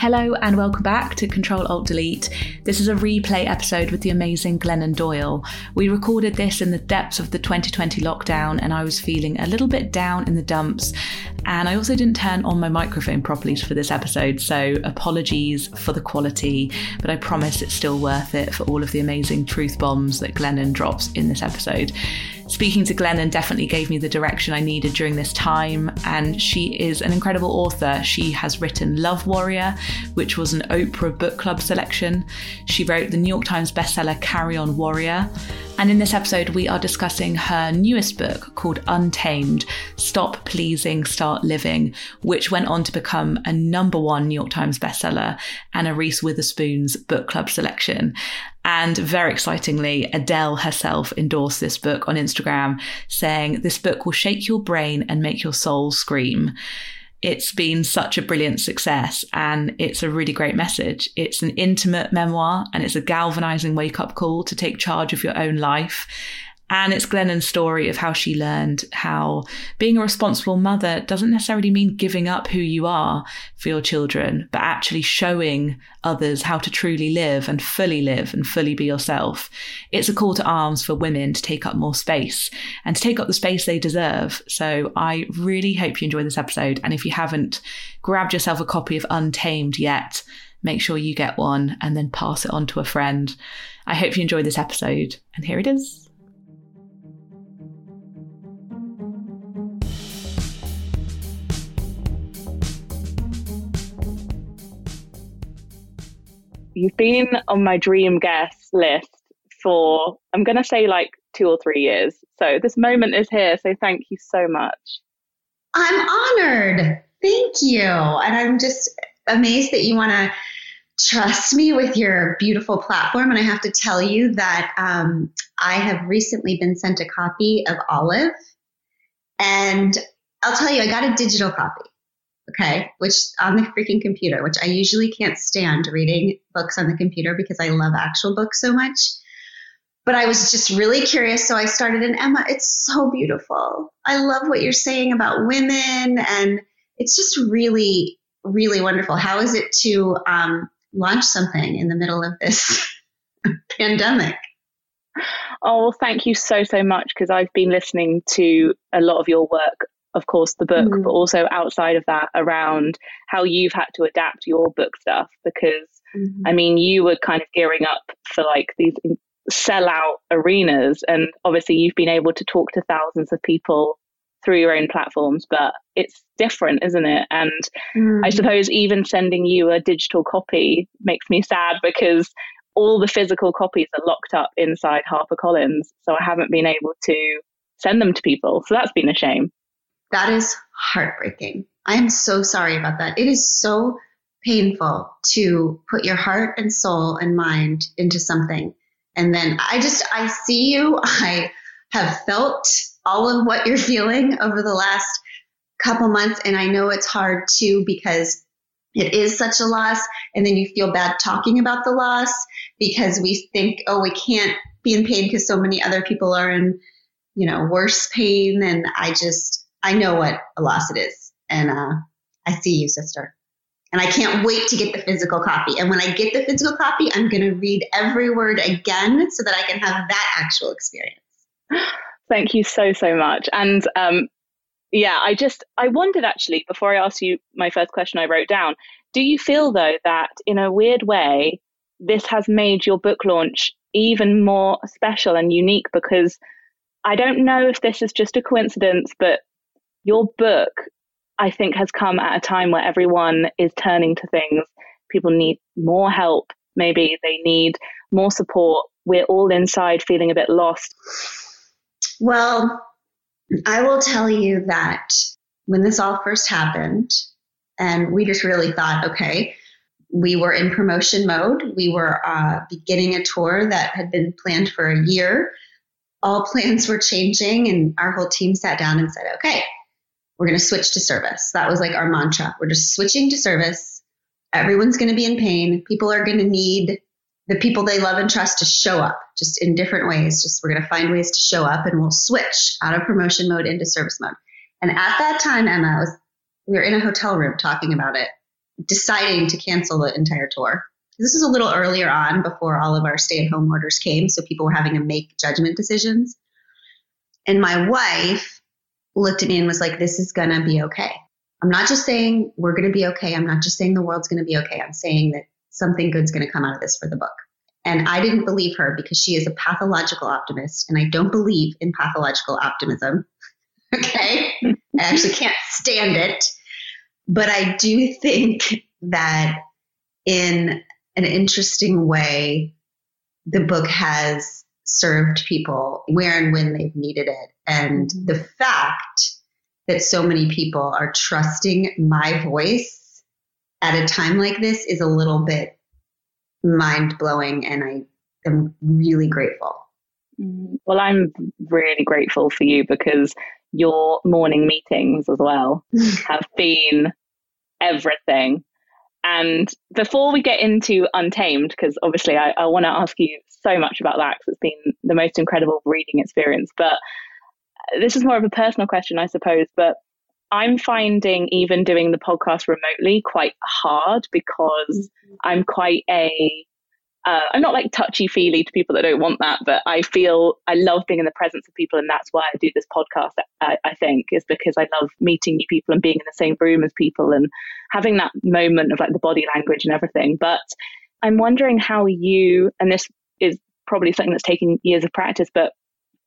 Hello and welcome back to Control Alt Delete. This is a replay episode with the amazing Glennon Doyle. We recorded this in the depths of the 2020 lockdown and I was feeling a little bit down in the dumps. And I also didn't turn on my microphone properly for this episode, so apologies for the quality, but I promise it's still worth it for all of the amazing truth bombs that Glennon drops in this episode. Speaking to Glennon definitely gave me the direction I needed during this time, and she is an incredible author. She has written Love Warrior, which was an Oprah book club selection. She wrote the New York Times bestseller Carry On Warrior. And in this episode, we are discussing her newest book called Untamed Stop Pleasing, Start Living, which went on to become a number one New York Times bestseller and a Reese Witherspoon's book club selection. And very excitingly, Adele herself endorsed this book on Instagram, saying, This book will shake your brain and make your soul scream. It's been such a brilliant success and it's a really great message. It's an intimate memoir and it's a galvanizing wake up call to take charge of your own life and it's Glennon's story of how she learned how being a responsible mother doesn't necessarily mean giving up who you are for your children, but actually showing others how to truly live and fully live and fully be yourself. It's a call to arms for women to take up more space and to take up the space they deserve. So I really hope you enjoy this episode. And if you haven't grabbed yourself a copy of Untamed yet, make sure you get one and then pass it on to a friend. I hope you enjoy this episode. And here it is. You've been on my dream guest list for, I'm going to say like two or three years. So this moment is here. So thank you so much. I'm honored. Thank you. And I'm just amazed that you want to trust me with your beautiful platform. And I have to tell you that um, I have recently been sent a copy of Olive. And I'll tell you, I got a digital copy okay, which on the freaking computer, which I usually can't stand reading books on the computer because I love actual books so much. But I was just really curious, so I started. And Emma, it's so beautiful. I love what you're saying about women, and it's just really, really wonderful. How is it to um, launch something in the middle of this pandemic? Oh, thank you so, so much because I've been listening to a lot of your work of course, the book, mm. but also outside of that around how you've had to adapt your book stuff. Because, mm-hmm. I mean, you were kind of gearing up for like these sellout arenas. And obviously, you've been able to talk to thousands of people through your own platforms, but it's different, isn't it? And mm. I suppose even sending you a digital copy makes me sad because all the physical copies are locked up inside HarperCollins. So I haven't been able to send them to people. So that's been a shame. That is heartbreaking. I am so sorry about that. It is so painful to put your heart and soul and mind into something. And then I just, I see you. I have felt all of what you're feeling over the last couple months. And I know it's hard too because it is such a loss. And then you feel bad talking about the loss because we think, oh, we can't be in pain because so many other people are in, you know, worse pain. And I just, I know what a loss it is. And uh, I see you, sister. And I can't wait to get the physical copy. And when I get the physical copy, I'm going to read every word again so that I can have that actual experience. Thank you so, so much. And um, yeah, I just, I wondered actually, before I asked you my first question I wrote down, do you feel though that in a weird way, this has made your book launch even more special and unique? Because I don't know if this is just a coincidence, but your book, I think, has come at a time where everyone is turning to things. People need more help. Maybe they need more support. We're all inside feeling a bit lost. Well, I will tell you that when this all first happened, and we just really thought, okay, we were in promotion mode. We were uh, beginning a tour that had been planned for a year. All plans were changing, and our whole team sat down and said, okay, we're going to switch to service. That was like our mantra. We're just switching to service. Everyone's going to be in pain. People are going to need the people they love and trust to show up just in different ways. Just we're going to find ways to show up and we'll switch out of promotion mode into service mode. And at that time, Emma, was, we were in a hotel room talking about it. deciding to cancel the entire tour. This was a little earlier on before all of our stay at home orders came. So people were having to make judgment decisions. And my wife looked at me and was like, This is going to be okay. I'm not just saying we're going to be okay. I'm not just saying the world's going to be okay. I'm saying that something good's going to come out of this for the book. And I didn't believe her because she is a pathological optimist, and I don't believe in pathological optimism. okay? I actually can't stand it. But I do think that in an interesting way, the book has served people where and when they've needed it. And mm-hmm. the fact that so many people are trusting my voice at a time like this is a little bit mind blowing. And I am really grateful. Mm-hmm. Well, I'm really grateful for you because your morning meetings as well have been everything. And before we get into Untamed, because obviously I, I want to ask you so much about that because it's been the most incredible reading experience. But this is more of a personal question, I suppose. But I'm finding even doing the podcast remotely quite hard because I'm quite a uh, I'm not like touchy feely to people that don't want that, but I feel I love being in the presence of people, and that's why I do this podcast. I, I, think is because I love meeting new people and being in the same room as people and having that moment of like the body language and everything. But I'm wondering how you, and this is probably something that's taken years of practice, but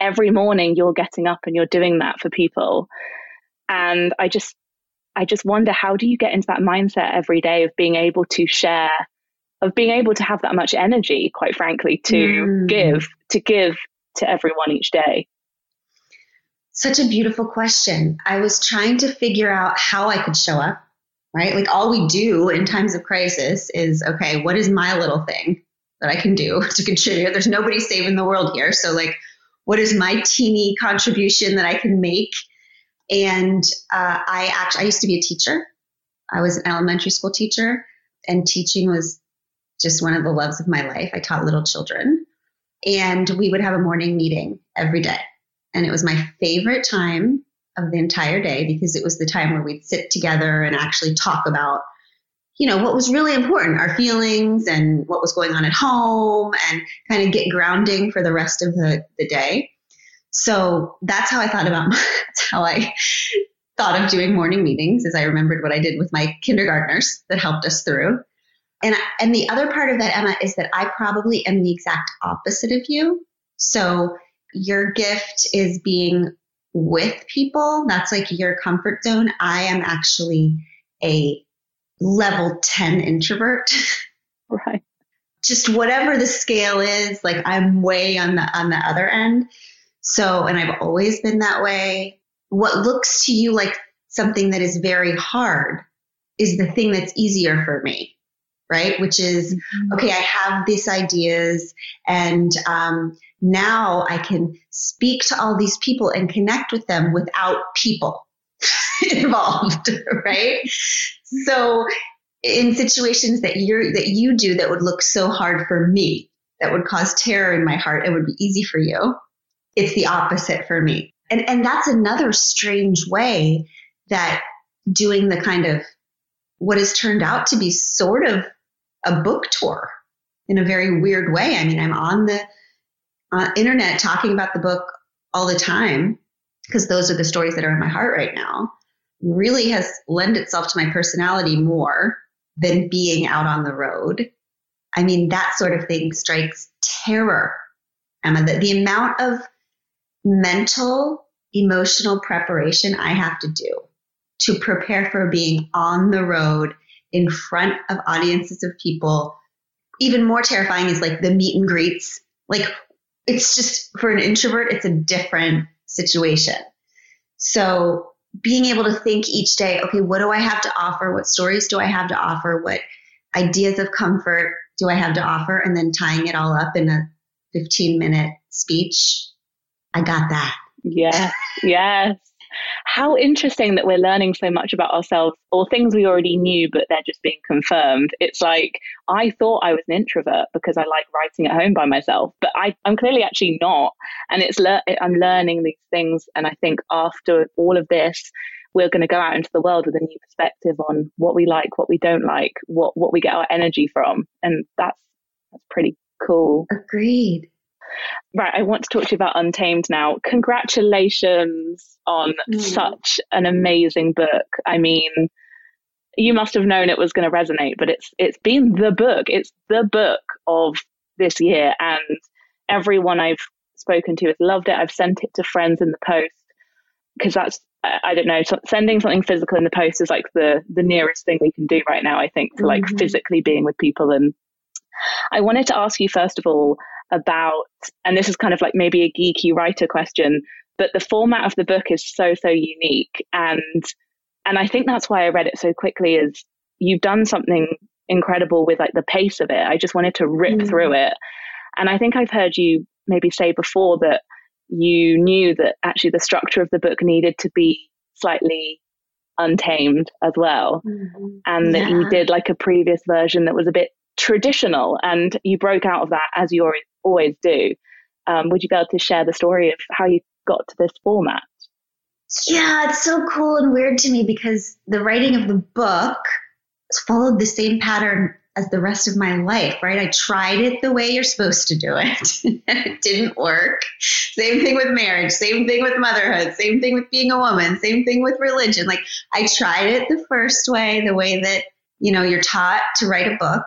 every morning you're getting up and you're doing that for people, and I just I just wonder how do you get into that mindset every day of being able to share of being able to have that much energy, quite frankly, to mm. give, to give to everyone each day? Such a beautiful question. I was trying to figure out how I could show up, right? Like all we do in times of crisis is okay, what is my little thing that I can do to contribute? There's nobody saving the world here. So, like, what is my teeny contribution that I can make? And uh, I actually, I used to be a teacher. I was an elementary school teacher, and teaching was just one of the loves of my life. I taught little children, and we would have a morning meeting every day. And it was my favorite time of the entire day because it was the time where we'd sit together and actually talk about, you know, what was really important, our feelings and what was going on at home, and kind of get grounding for the rest of the, the day. So that's how I thought about that's how I thought of doing morning meetings as I remembered what I did with my kindergartners that helped us through. And and the other part of that, Emma, is that I probably am the exact opposite of you. So your gift is being with people. That's like your comfort zone. I am actually a level 10 introvert. Right. Just whatever the scale is, like I'm way on the on the other end. So, and I've always been that way. What looks to you like something that is very hard is the thing that's easier for me right? Which is, mm-hmm. okay, I have these ideas and um, now I can speak to all these people and connect with them without people involved, right? So in situations that you're that you do that would look so hard for me, that would cause terror in my heart, it would be easy for you. It's the opposite for me. And and that's another strange way that doing the kind of what has turned out to be sort of a book tour in a very weird way. I mean, I'm on the uh, internet talking about the book all the time because those are the stories that are in my heart right now. Really has lent itself to my personality more than being out on the road. I mean, that sort of thing strikes terror, Emma. The, the amount of mental, emotional preparation I have to do to prepare for being on the road in front of audiences of people. Even more terrifying is like the meet and greets. Like it's just for an introvert, it's a different situation. So being able to think each day, okay, what do I have to offer? What stories do I have to offer? What ideas of comfort do I have to offer? And then tying it all up in a 15 minute speech. I got that. Yeah. Yes how interesting that we're learning so much about ourselves or things we already knew, but they're just being confirmed. It's like I thought I was an introvert because I like writing at home by myself, but I, I'm clearly actually not. And it's le- I'm learning these things. And I think after all of this, we're going to go out into the world with a new perspective on what we like, what we don't like, what what we get our energy from, and that's that's pretty cool. Agreed. Right, I want to talk to you about Untamed now. Congratulations on mm. such an amazing book. I mean, you must have known it was going to resonate, but it's it's been the book. It's the book of this year, and everyone I've spoken to has loved it. I've sent it to friends in the post because that's I don't know sending something physical in the post is like the the nearest thing we can do right now. I think to like mm-hmm. physically being with people. And I wanted to ask you first of all about, and this is kind of like maybe a geeky writer question, but the format of the book is so so unique and and I think that's why I read it so quickly is you've done something incredible with like the pace of it. I just wanted to rip mm. through it. And I think I've heard you maybe say before that you knew that actually the structure of the book needed to be slightly untamed as well. Mm-hmm. And that you did like a previous version that was a bit traditional and you broke out of that as you always do. Um, would you be able to share the story of how you got to this format? Yeah, it's so cool and weird to me because the writing of the book followed the same pattern as the rest of my life, right? I tried it the way you're supposed to do it, it didn't work. Same thing with marriage, same thing with motherhood, same thing with being a woman, same thing with religion. Like I tried it the first way, the way that, you know, you're taught to write a book.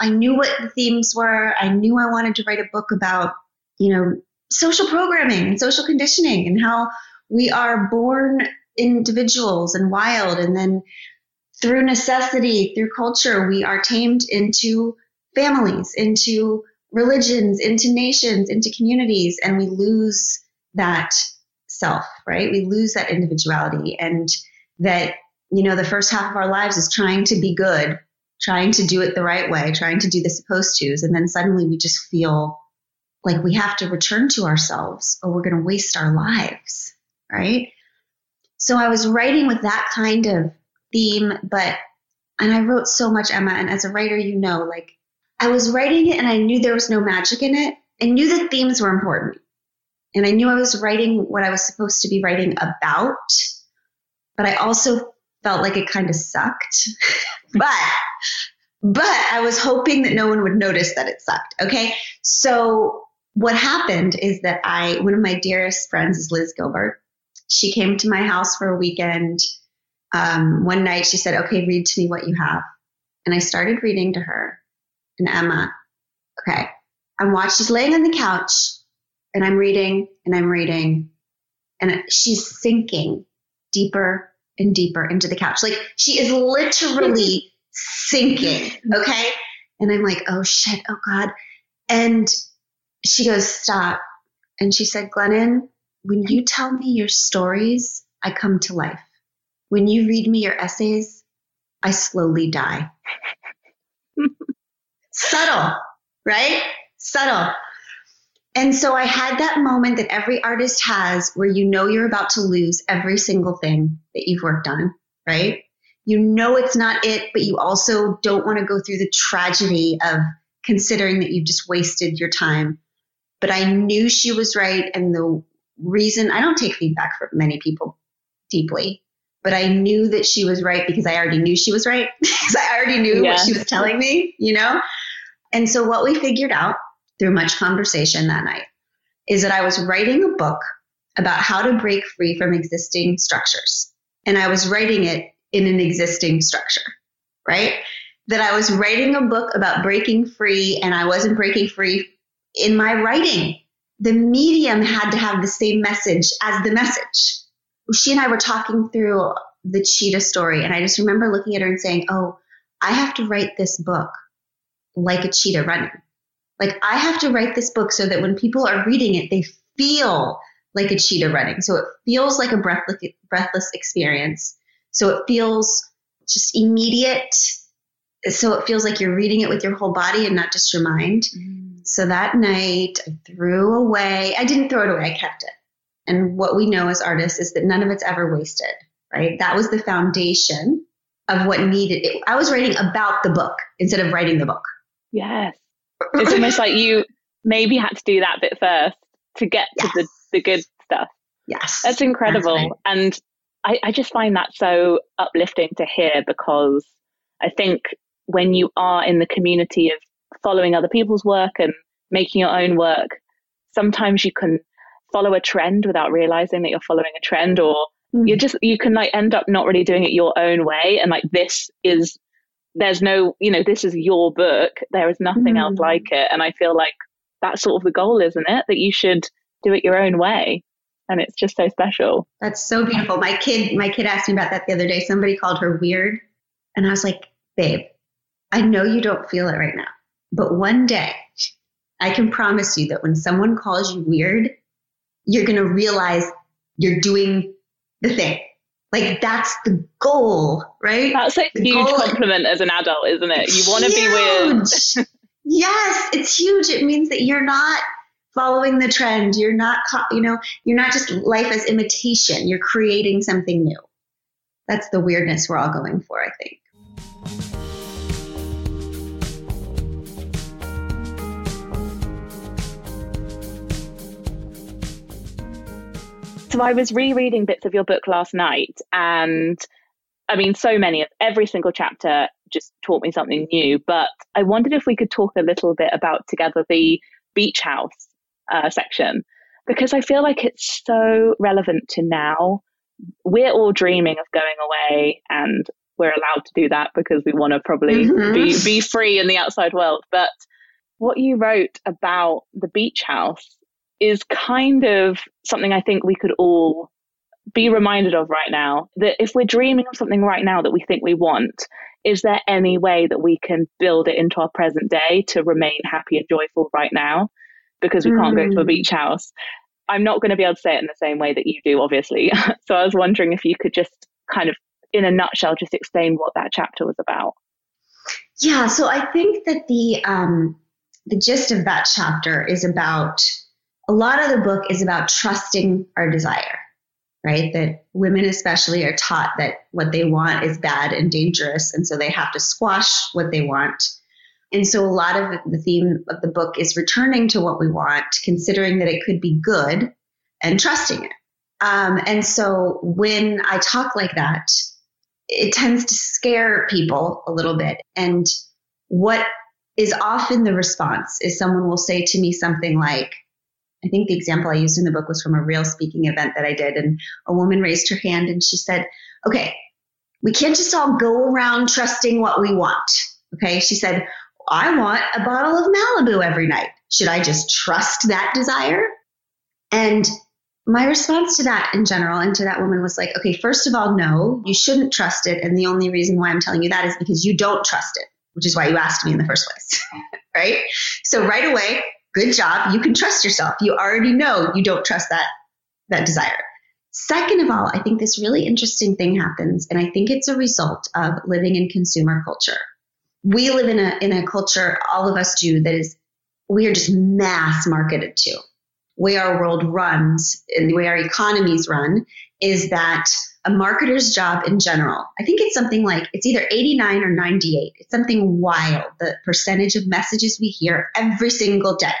I knew what the themes were. I knew I wanted to write a book about, you know, social programming and social conditioning and how we are born individuals and wild and then through necessity, through culture, we are tamed into families, into religions, into nations, into communities, and we lose that self, right? We lose that individuality and that, you know, the first half of our lives is trying to be good, trying to do it the right way, trying to do the supposed to's. And then suddenly we just feel like we have to return to ourselves or we're going to waste our lives, right? So I was writing with that kind of theme, but, and I wrote so much, Emma, and as a writer, you know, like I was writing it and I knew there was no magic in it. I knew the themes were important. And I knew I was writing what I was supposed to be writing about, but I also felt like it kind of sucked. but but I was hoping that no one would notice that it sucked. Okay. So what happened is that I, one of my dearest friends is Liz Gilbert. She came to my house for a weekend um, one night she said, okay, read to me what you have. And I started reading to her and Emma. Okay. I'm watching, she's laying on the couch and I'm reading and I'm reading and she's sinking deeper and deeper into the couch. Like she is literally sinking. Okay. And I'm like, oh shit. Oh God. And she goes, stop. And she said, Glennon, when you tell me your stories, I come to life. When you read me your essays, I slowly die. Subtle, right? Subtle. And so I had that moment that every artist has where you know you're about to lose every single thing that you've worked on, right? You know it's not it, but you also don't want to go through the tragedy of considering that you've just wasted your time. But I knew she was right. And the reason I don't take feedback from many people deeply, but I knew that she was right because I already knew she was right because I already knew yeah. what she was telling me, you know? And so what we figured out through much conversation that night is that I was writing a book about how to break free from existing structures. And I was writing it in an existing structure, right? That I was writing a book about breaking free and I wasn't breaking free in my writing. The medium had to have the same message as the message she and I were talking through the cheetah story, and I just remember looking at her and saying, Oh, I have to write this book like a cheetah running. Like, I have to write this book so that when people are reading it, they feel like a cheetah running. So it feels like a breathless, breathless experience. So it feels just immediate. So it feels like you're reading it with your whole body and not just your mind. Mm. So that night, I threw away, I didn't throw it away, I kept it. And what we know as artists is that none of it's ever wasted, right? That was the foundation of what needed. It. I was writing about the book instead of writing the book. Yes. It's almost like you maybe had to do that bit first to get yes. to the, the good stuff. Yes. That's incredible. That's right. And I, I just find that so uplifting to hear because I think when you are in the community of following other people's work and making your own work, sometimes you can follow a trend without realizing that you're following a trend or mm. you're just you can like end up not really doing it your own way and like this is there's no you know this is your book there is nothing mm. else like it. And i feel like that's sort of the goal isn't it? That you should do it your own way. And it's just so special. That's so beautiful. My kid my kid asked me about that the other day. Somebody called her weird. And i was like babe i know you don't feel it right now but one day i can promise you that when someone calls you weird you're going to realize you're doing the thing. Like that's the goal, right? That's a the huge compliment as an adult, isn't it? You want to be weird. yes, it's huge. It means that you're not following the trend. You're not, you know, you're not just life as imitation. You're creating something new. That's the weirdness we're all going for, I think. So I was rereading bits of your book last night, and I mean, so many of every single chapter just taught me something new. But I wondered if we could talk a little bit about together the beach house uh, section because I feel like it's so relevant to now. We're all dreaming of going away, and we're allowed to do that because we want to probably mm-hmm. be be free in the outside world. But what you wrote about the beach house is kind of something I think we could all be reminded of right now that if we're dreaming of something right now that we think we want, is there any way that we can build it into our present day to remain happy and joyful right now? Because we mm. can't go to a hmm. beach house. I'm not going to be able to say it in the same way that you do, obviously. so I was wondering if you could just kind of, in a nutshell, just explain what that chapter was about. Yeah, so I think that the um, the gist of that chapter is about a lot of the book is about trusting our desire, right? That women, especially, are taught that what they want is bad and dangerous. And so they have to squash what they want. And so a lot of the theme of the book is returning to what we want, considering that it could be good and trusting it. Um, and so when I talk like that, it tends to scare people a little bit. And what is often the response is someone will say to me something like, I think the example I used in the book was from a real speaking event that I did. And a woman raised her hand and she said, Okay, we can't just all go around trusting what we want. Okay. She said, I want a bottle of Malibu every night. Should I just trust that desire? And my response to that in general and to that woman was like, okay, first of all, no, you shouldn't trust it. And the only reason why I'm telling you that is because you don't trust it, which is why you asked me in the first place. right? So right away, good job. You can trust yourself. You already know you don't trust that, that desire. Second of all, I think this really interesting thing happens, and I think it's a result of living in consumer culture. We live in a, in a culture, all of us do, that is, we are just mass marketed to. Way our world runs and the way our economies run is that a marketer's job in general, I think it's something like it's either 89 or 98. It's something wild. The percentage of messages we hear every single day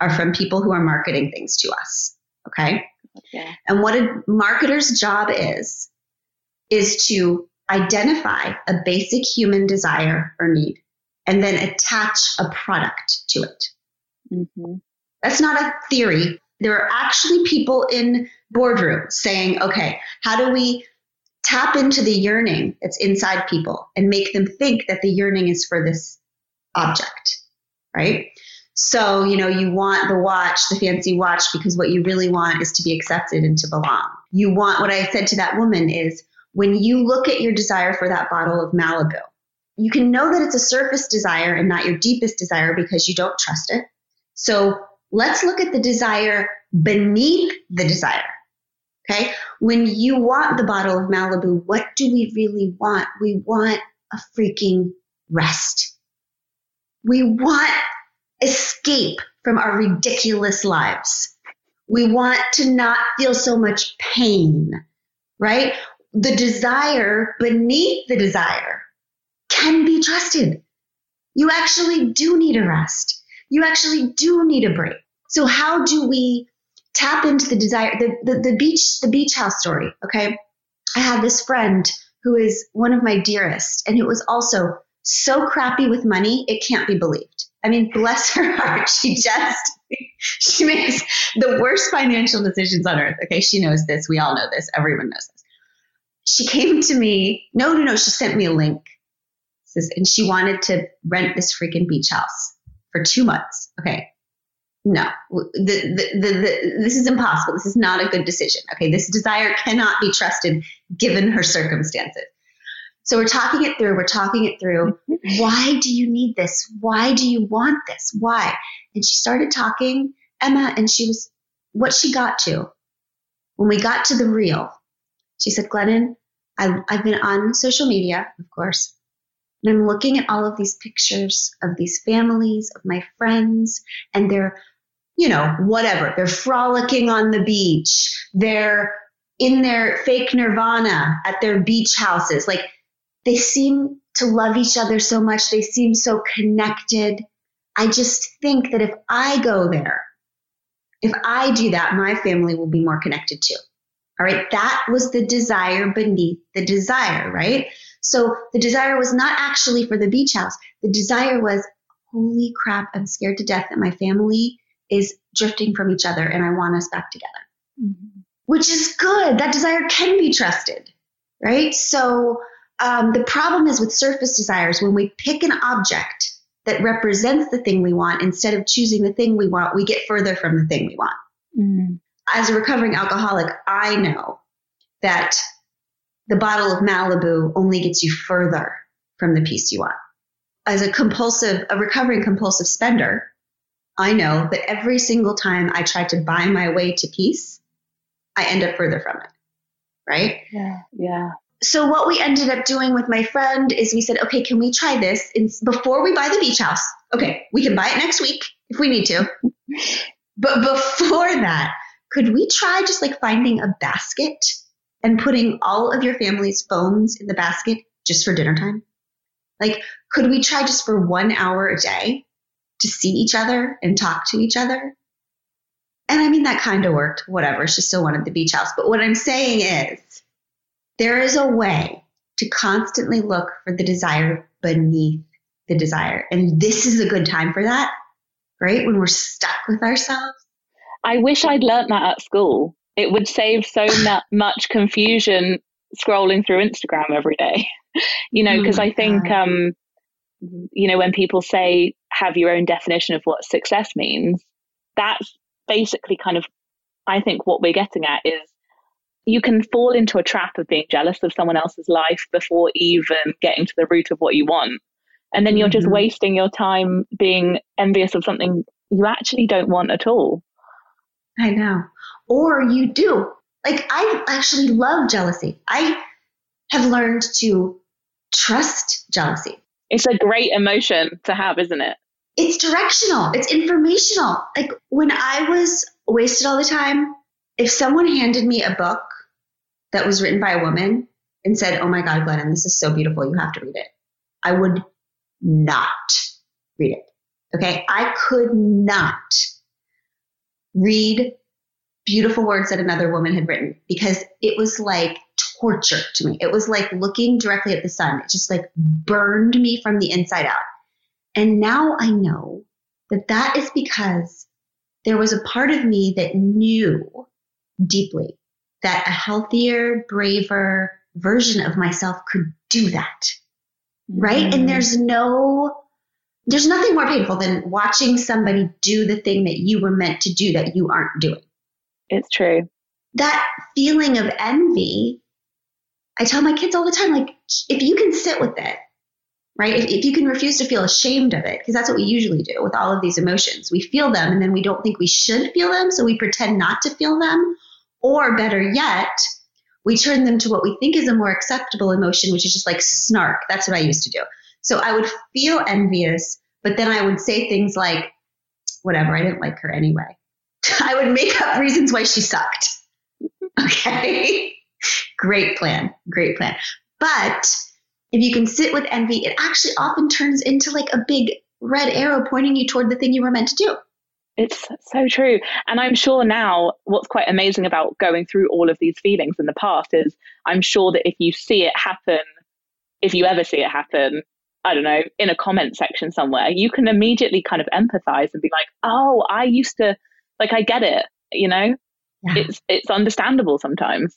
are from people who are marketing things to us. Okay. okay. And what a marketer's job is, is to identify a basic human desire or need and then attach a product to it. Mm-hmm. That's not a theory. There are actually people in boardrooms saying, okay, how do we tap into the yearning that's inside people and make them think that the yearning is for this object, right? So, you know, you want the watch, the fancy watch, because what you really want is to be accepted and to belong. You want what I said to that woman is when you look at your desire for that bottle of Malibu, you can know that it's a surface desire and not your deepest desire because you don't trust it. So let's look at the desire beneath the desire. Okay. When you want the bottle of Malibu, what do we really want? We want a freaking rest. We want escape from our ridiculous lives. We want to not feel so much pain, right? The desire beneath the desire can be trusted. You actually do need a rest. You actually do need a break. So how do we tap into the desire, the, the, the beach, the beach house story? Okay. I had this friend who is one of my dearest, and it was also so crappy with money, it can't be believed. I mean, bless her heart. She just, she makes the worst financial decisions on earth. Okay. She knows this. We all know this. Everyone knows this. She came to me. No, no, no. She sent me a link. And she wanted to rent this freaking beach house for two months. Okay. No, the, the, the, the, this is impossible. This is not a good decision. Okay. This desire cannot be trusted given her circumstances. So we're talking it through, we're talking it through. Mm-hmm. Why do you need this? Why do you want this? Why? And she started talking, Emma, and she was what she got to. When we got to the real, she said, Glennon, I, I've been on social media, of course, and I'm looking at all of these pictures of these families, of my friends, and they're, you know, whatever. They're frolicking on the beach. They're in their fake nirvana at their beach houses. Like they seem to love each other so much. They seem so connected. I just think that if I go there, if I do that, my family will be more connected too. All right. That was the desire beneath the desire, right? So the desire was not actually for the beach house. The desire was, holy crap, I'm scared to death that my family is drifting from each other and I want us back together. Mm-hmm. Which is good. That desire can be trusted, right? So um, the problem is with surface desires when we pick an object that represents the thing we want instead of choosing the thing we want, we get further from the thing we want. mm As a recovering alcoholic, I know that the bottle of Malibu only gets you further from the peace you want. As a compulsive, a recovering compulsive spender, I know that every single time I try to buy my way to peace, I end up further from it. Right? Yeah. Yeah so what we ended up doing with my friend is we said, okay, can we try this before we buy the beach house? Okay, we can buy it next week if we need to. but before that, could we try just like finding a basket and putting all of your family's phones in the basket just for dinner time? Like, could we try just for one hour a day to see each other and talk to each other? And I mean, that kind of worked, whatever. She still wanted the beach house. But what I'm saying is, there is a way to constantly look for the desire beneath the desire. And this is a good time for that, right? When we're stuck with ourselves. I wish I'd learned that at school. It would save so much confusion scrolling through Instagram every day. you know, because oh I think, um, you know, when people say have your own definition of what success means, that's basically kind of, I think, what we're getting at is you can fall into a trap of being jealous of someone else's life before even getting to the root of what you want. And then you're just mm-hmm. wasting your time being envious of something you actually don't want at all. I know. Or you do. Like, I actually love jealousy. I have learned to trust jealousy. It's a great emotion to have, isn't it? It's directional, it's informational. Like, when I was wasted all the time, if someone handed me a book that was written by a woman and said, Oh my God, Glennon, this is so beautiful. You have to read it. I would not read it. Okay. I could not read beautiful words that another woman had written because it was like torture to me. It was like looking directly at the sun. It just like burned me from the inside out. And now I know that that is because there was a part of me that knew deeply that a healthier, braver version of myself could do that. Right. Mm. And there's no, there's nothing more painful than watching somebody do the thing that you were meant to do that you aren't doing. It's true. That feeling of envy, I tell my kids all the time, like, if you can sit with it, right? If, if you can refuse to feel ashamed of it, because that's what we usually do with all of these emotions. We feel them and then we don't think we should feel them, so we pretend not to feel them or better yet, we turn them to what we think is a more acceptable emotion, which is just like snark. That's what I used to do. So I would feel envious, but then I would say things like, whatever, I didn't like her anyway. I would make up reasons why she sucked. Okay. great plan. Great plan. But if you can sit with envy, it actually often turns into like a big red arrow pointing you toward the thing you were meant to do. It's so true. And I'm sure now what's quite amazing about going through all of these feelings in the past is I'm sure that if you see it happen, if you ever see it happen, I don't know, in a comment section somewhere, you can immediately kind of empathize and be like, oh, I used to, like, I get it, you know? Yeah. It's, it's understandable sometimes.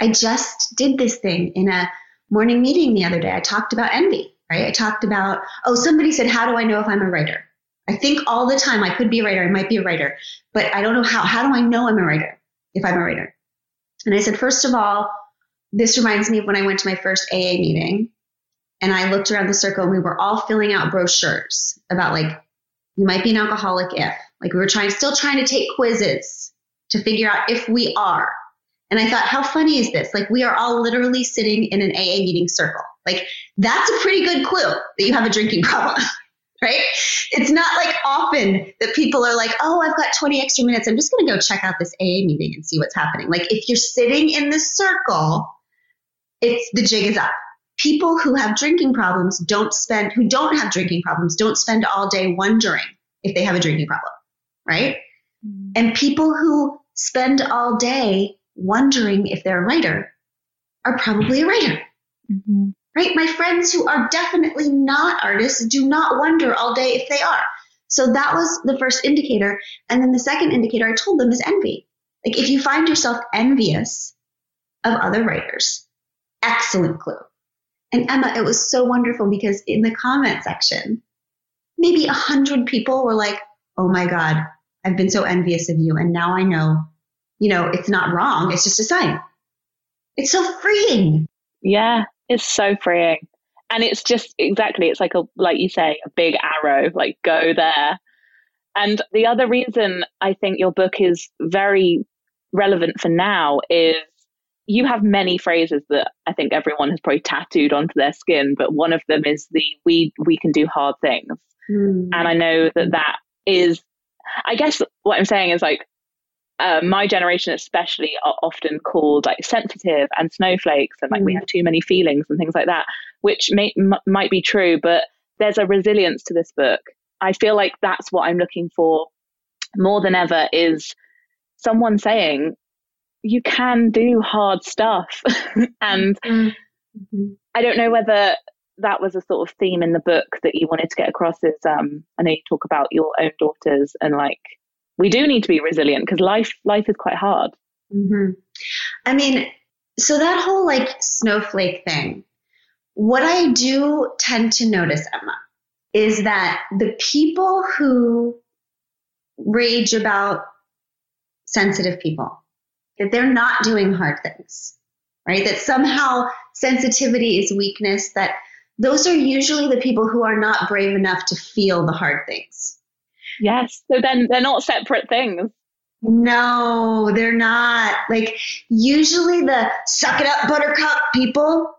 I just did this thing in a morning meeting the other day. I talked about envy, right? I talked about, oh, somebody said, how do I know if I'm a writer? I think all the time I could be a writer, I might be a writer, but I don't know how. How do I know I'm a writer if I'm a writer? And I said, first of all, this reminds me of when I went to my first AA meeting and I looked around the circle and we were all filling out brochures about like, you might be an alcoholic if. Like we were trying, still trying to take quizzes to figure out if we are. And I thought, how funny is this? Like we are all literally sitting in an AA meeting circle. Like that's a pretty good clue that you have a drinking problem. Right? It's not like often that people are like, oh, I've got 20 extra minutes. I'm just going to go check out this AA meeting and see what's happening. Like if you're sitting in the circle, it's the jig is up. People who have drinking problems don't spend, who don't have drinking problems, don't spend all day wondering if they have a drinking problem, right? Mm-hmm. And people who spend all day wondering if they're a writer are probably a writer. Mm-hmm right? My friends who are definitely not artists do not wonder all day if they are. So that was the first indicator. And then the second indicator I told them is envy. Like if you find yourself envious of other writers, excellent clue. And Emma, it was so wonderful because in the comment section, maybe a hundred people were like, Oh my God, I've been so envious of you. And now I know, you know, it's not wrong. It's just a sign. It's so freeing. Yeah. It's so freeing. And it's just exactly, it's like a, like you say, a big arrow, like go there. And the other reason I think your book is very relevant for now is you have many phrases that I think everyone has probably tattooed onto their skin, but one of them is the we we can do hard things. Mm. And I know that that is I guess what I'm saying is like uh, my generation especially are often called like sensitive and snowflakes and like mm. we have too many feelings and things like that which may, m- might be true but there's a resilience to this book i feel like that's what i'm looking for more than ever is someone saying you can do hard stuff and mm-hmm. i don't know whether that was a sort of theme in the book that you wanted to get across is um, i know you talk about your own daughters and like we do need to be resilient because life life is quite hard. Mm-hmm. I mean, so that whole like snowflake thing, what I do tend to notice, Emma, is that the people who rage about sensitive people, that they're not doing hard things, right? That somehow sensitivity is weakness, that those are usually the people who are not brave enough to feel the hard things. Yes. So then they're not separate things. No, they're not. Like usually the suck it up buttercup people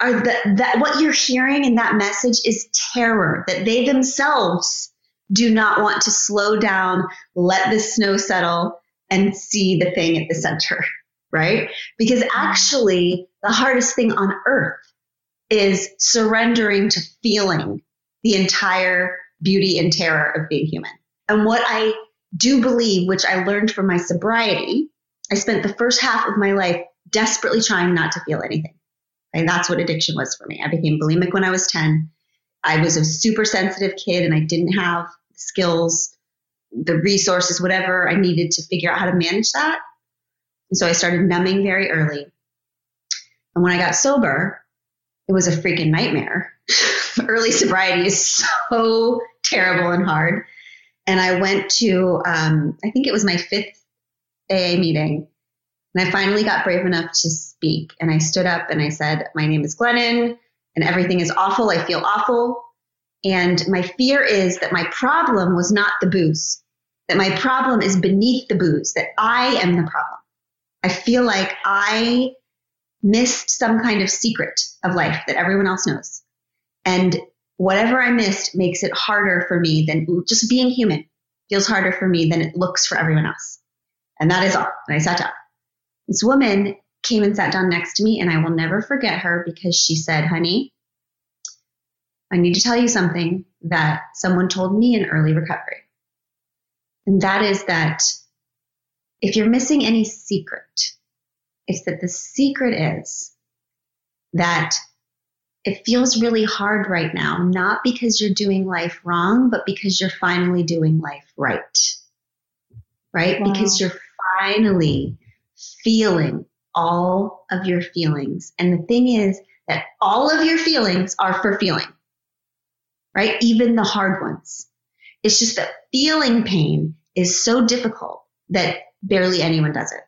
are the that what you're hearing in that message is terror that they themselves do not want to slow down, let the snow settle and see the thing at the center, right? Because actually the hardest thing on earth is surrendering to feeling the entire beauty and terror of being human. And what I do believe, which I learned from my sobriety, I spent the first half of my life desperately trying not to feel anything. And that's what addiction was for me. I became bulimic when I was 10. I was a super sensitive kid and I didn't have skills, the resources, whatever I needed to figure out how to manage that. And so I started numbing very early. And when I got sober, it was a freaking nightmare. early sobriety is so terrible and hard. And I went to, um, I think it was my fifth AA meeting. And I finally got brave enough to speak. And I stood up and I said, My name is Glennon, and everything is awful. I feel awful. And my fear is that my problem was not the booze, that my problem is beneath the booze, that I am the problem. I feel like I missed some kind of secret of life that everyone else knows. And whatever I missed makes it harder for me than just being human feels harder for me than it looks for everyone else. And that is all. And I sat down. This woman came and sat down next to me, and I will never forget her because she said, Honey, I need to tell you something that someone told me in early recovery. And that is that if you're missing any secret, it's that the secret is that it feels really hard right now, not because you're doing life wrong, but because you're finally doing life right. Right? Wow. Because you're finally feeling all of your feelings. And the thing is that all of your feelings are for feeling, right? Even the hard ones. It's just that feeling pain is so difficult that barely anyone does it.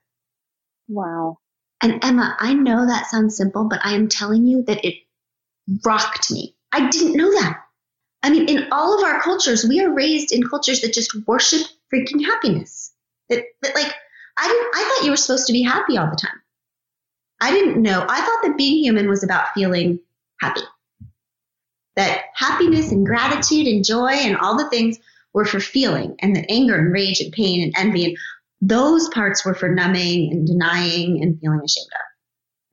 Wow. And Emma, I know that sounds simple, but I am telling you that it rocked me. I didn't know that. I mean, in all of our cultures, we are raised in cultures that just worship freaking happiness. That, that like, I didn't, I thought you were supposed to be happy all the time. I didn't know. I thought that being human was about feeling happy. That happiness and gratitude and joy and all the things were for feeling, and that anger and rage and pain and envy and those parts were for numbing and denying and feeling ashamed of.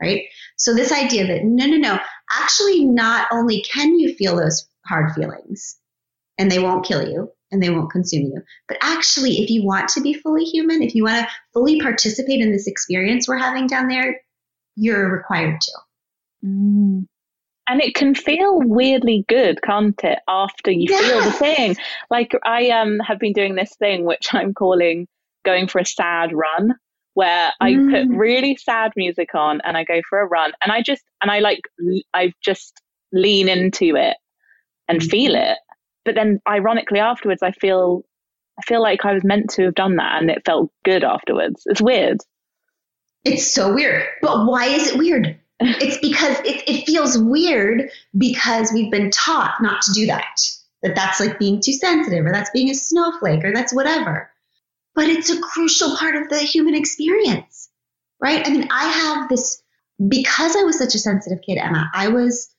Right? So, this idea that no, no, no, actually, not only can you feel those hard feelings and they won't kill you and they won't consume you, but actually, if you want to be fully human, if you want to fully participate in this experience we're having down there, you're required to. Mm. And it can feel weirdly good, can't it? After you yes. feel the thing, like I um have been doing this thing which I'm calling going for a sad run, where I mm. put really sad music on and I go for a run, and I just and I like I just lean into it and mm. feel it. But then, ironically, afterwards, I feel I feel like I was meant to have done that, and it felt good afterwards. It's weird. It's so weird. But why is it weird? it's because it, it feels weird because we've been taught not to do that. That that's like being too sensitive or that's being a snowflake or that's whatever. But it's a crucial part of the human experience, right? I mean, I have this, because I was such a sensitive kid, Emma, I was,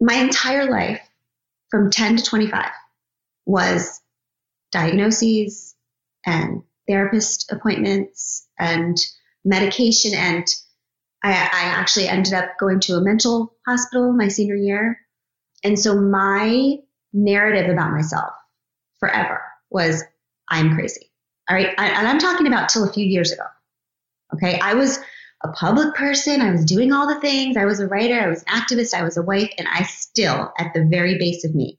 my entire life from 10 to 25 was diagnoses and therapist appointments and medication. And I, I actually ended up going to a mental hospital my senior year. And so my narrative about myself forever was I'm crazy. All right. I, and I'm talking about till a few years ago. Okay. I was a public person. I was doing all the things. I was a writer. I was an activist. I was a wife. And I still, at the very base of me,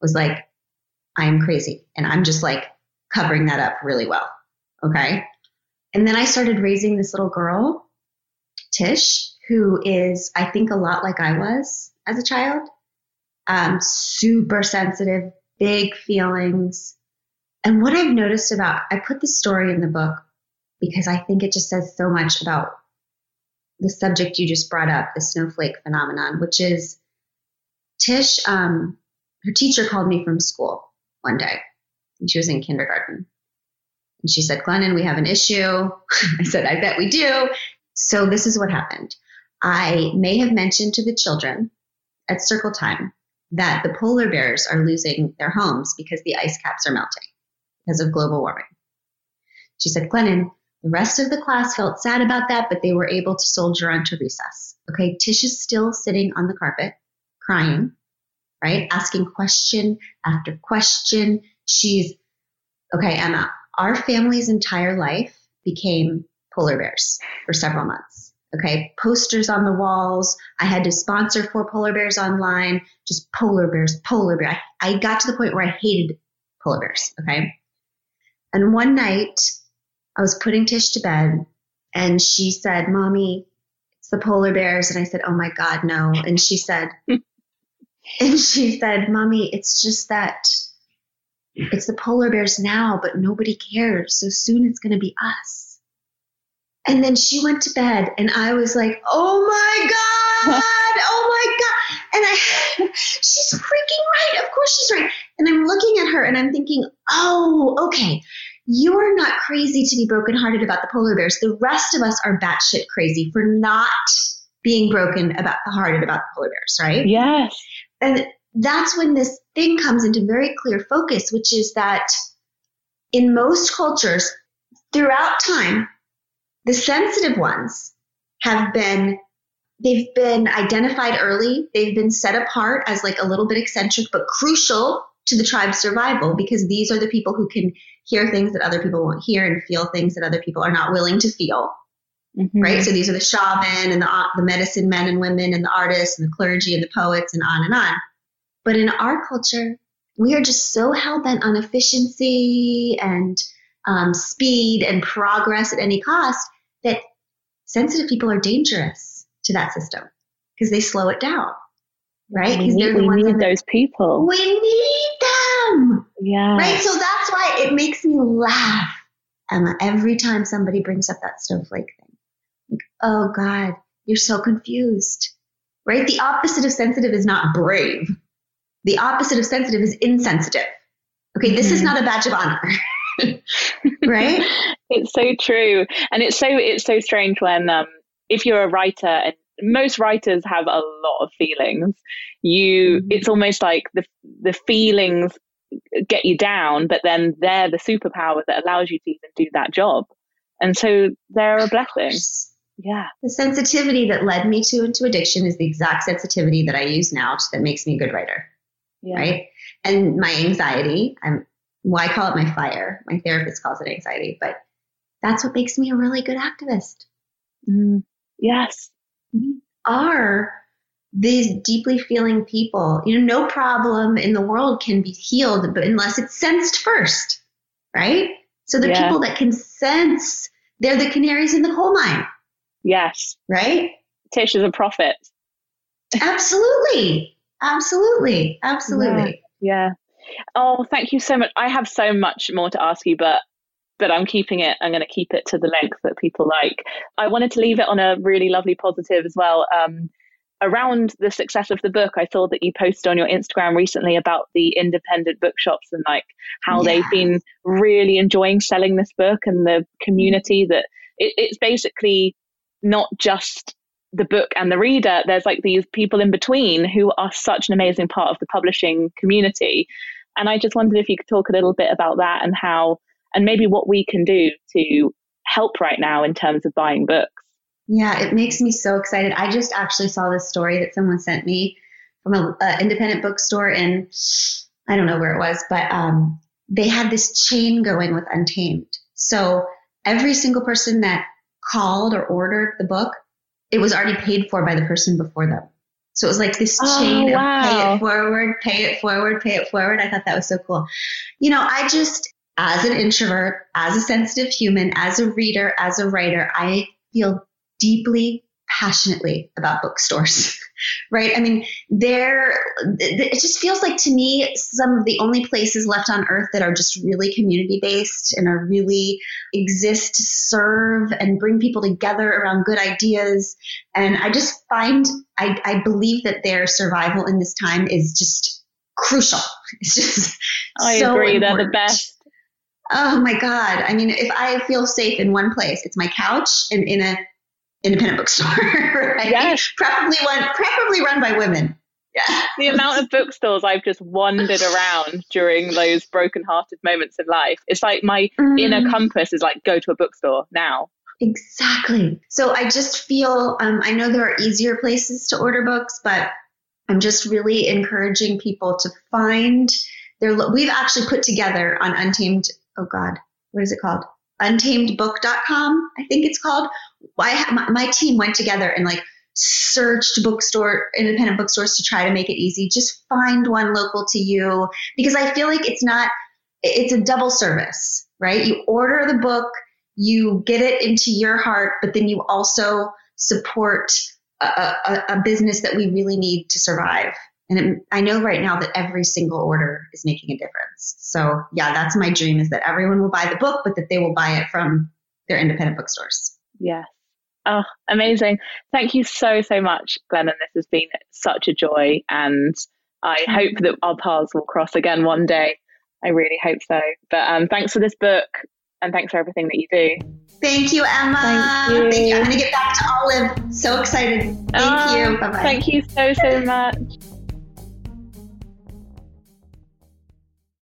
was like, I am crazy. And I'm just like covering that up really well. Okay. And then I started raising this little girl, Tish, who is, I think, a lot like I was as a child. Um, super sensitive, big feelings. And what I've noticed about, I put the story in the book because I think it just says so much about the subject you just brought up, the snowflake phenomenon, which is Tish, um, her teacher called me from school one day. And she was in kindergarten. And she said, Glennon, we have an issue. I said, I bet we do. So this is what happened. I may have mentioned to the children at circle time that the polar bears are losing their homes because the ice caps are melting because of global warming. She said, Glennon, the rest of the class felt sad about that, but they were able to soldier on to recess. Okay, Tish is still sitting on the carpet, crying, right? Asking question after question. She's, okay, Emma, our family's entire life became polar bears for several months. Okay, posters on the walls. I had to sponsor four polar bears online, just polar bears, polar bear. I, I got to the point where I hated polar bears. Okay. And one night I was putting Tish to bed and she said, Mommy, it's the polar bears. And I said, Oh my God, no. And she said, and she said, Mommy, it's just that it's the polar bears now, but nobody cares. So soon it's going to be us. And then she went to bed, and I was like, oh my God, I, she's freaking right. Of course she's right. And I'm looking at her and I'm thinking, oh, okay. You're not crazy to be brokenhearted about the polar bears. The rest of us are batshit crazy for not being broken about the hearted about the polar bears, right? Yes. And that's when this thing comes into very clear focus, which is that in most cultures throughout time, the sensitive ones have been they've been identified early they've been set apart as like a little bit eccentric but crucial to the tribe's survival because these are the people who can hear things that other people won't hear and feel things that other people are not willing to feel. Mm-hmm. Right. So these are the shaman and the, the medicine men and women and the artists and the clergy and the poets and on and on. But in our culture, we are just so hell bent on efficiency and um, speed and progress at any cost that sensitive people are dangerous to that system because they slow it down. Right? Because they're the we ones need those people. We need them. Yeah. Right. So that's why it makes me laugh, Emma, every time somebody brings up that snowflake thing. Like, oh God, you're so confused. Right? The opposite of sensitive is not brave. The opposite of sensitive is insensitive. Okay, mm-hmm. this is mm-hmm. not a badge of honor. right? It's so true. And it's so it's so strange when um if you're a writer and most writers have a lot of feelings, you mm-hmm. it's almost like the the feelings get you down, but then they're the superpower that allows you to even do that job. And so they're a blessing. Yeah. The sensitivity that led me to into addiction is the exact sensitivity that I use now that makes me a good writer yeah. right? And my anxiety, I'm well, I call it my fire. My therapist calls it anxiety, but that's what makes me a really good activist. Mm, yes. We are these deeply feeling people. You know, no problem in the world can be healed but unless it's sensed first, right? So the yeah. people that can sense, they're the canaries in the coal mine. Yes. Right? Tish is a prophet. Absolutely. Absolutely. Absolutely. Yeah. yeah. Oh, thank you so much. I have so much more to ask you, but but I'm keeping it. I'm going to keep it to the length that people like. I wanted to leave it on a really lovely positive as well. Um, around the success of the book, I saw that you posted on your Instagram recently about the independent bookshops and like how yeah. they've been really enjoying selling this book and the community that it, it's basically not just the book and the reader, there's like these people in between who are such an amazing part of the publishing community. And I just wondered if you could talk a little bit about that and how, and maybe what we can do to help right now in terms of buying books. Yeah, it makes me so excited. I just actually saw this story that someone sent me from an independent bookstore in, I don't know where it was, but um, they had this chain going with Untamed. So every single person that called or ordered the book it was already paid for by the person before them. So it was like this oh, chain wow. of pay it forward, pay it forward, pay it forward. I thought that was so cool. You know, I just, as an introvert, as a sensitive human, as a reader, as a writer, I feel deeply passionately about bookstores, right? I mean, there, it just feels like to me some of the only places left on earth that are just really community based and are really exist to serve and bring people together around good ideas. And I just find, I, I believe that their survival in this time is just crucial. It's just, I so agree. Important. They're the best. Oh my God. I mean, if I feel safe in one place, it's my couch and in a independent bookstore, right? Yes. Preferably one, preferably run by women. Yeah. The amount of bookstores I've just wandered around during those broken-hearted moments in life. It's like my mm. inner compass is like, go to a bookstore now. Exactly. So I just feel, um, I know there are easier places to order books, but I'm just really encouraging people to find their, we've actually put together on Untamed, oh God, what is it called? untamedbook.com, I think it's called. I, my, my team went together and like searched bookstore, independent bookstores to try to make it easy. Just find one local to you because I feel like it's not, it's a double service, right? You order the book, you get it into your heart, but then you also support a, a, a business that we really need to survive. And it, I know right now that every single order is making a difference. So yeah, that's my dream is that everyone will buy the book, but that they will buy it from their independent bookstores. Yes. Oh, amazing. Thank you so, so much, Glennon. This has been such a joy. And I hope that our paths will cross again one day. I really hope so. But um, thanks for this book and thanks for everything that you do. Thank you, Emma. Thank you. Thank you. I'm going to get back to Olive. So excited. Thank oh, you. Bye bye. Thank you so, so much.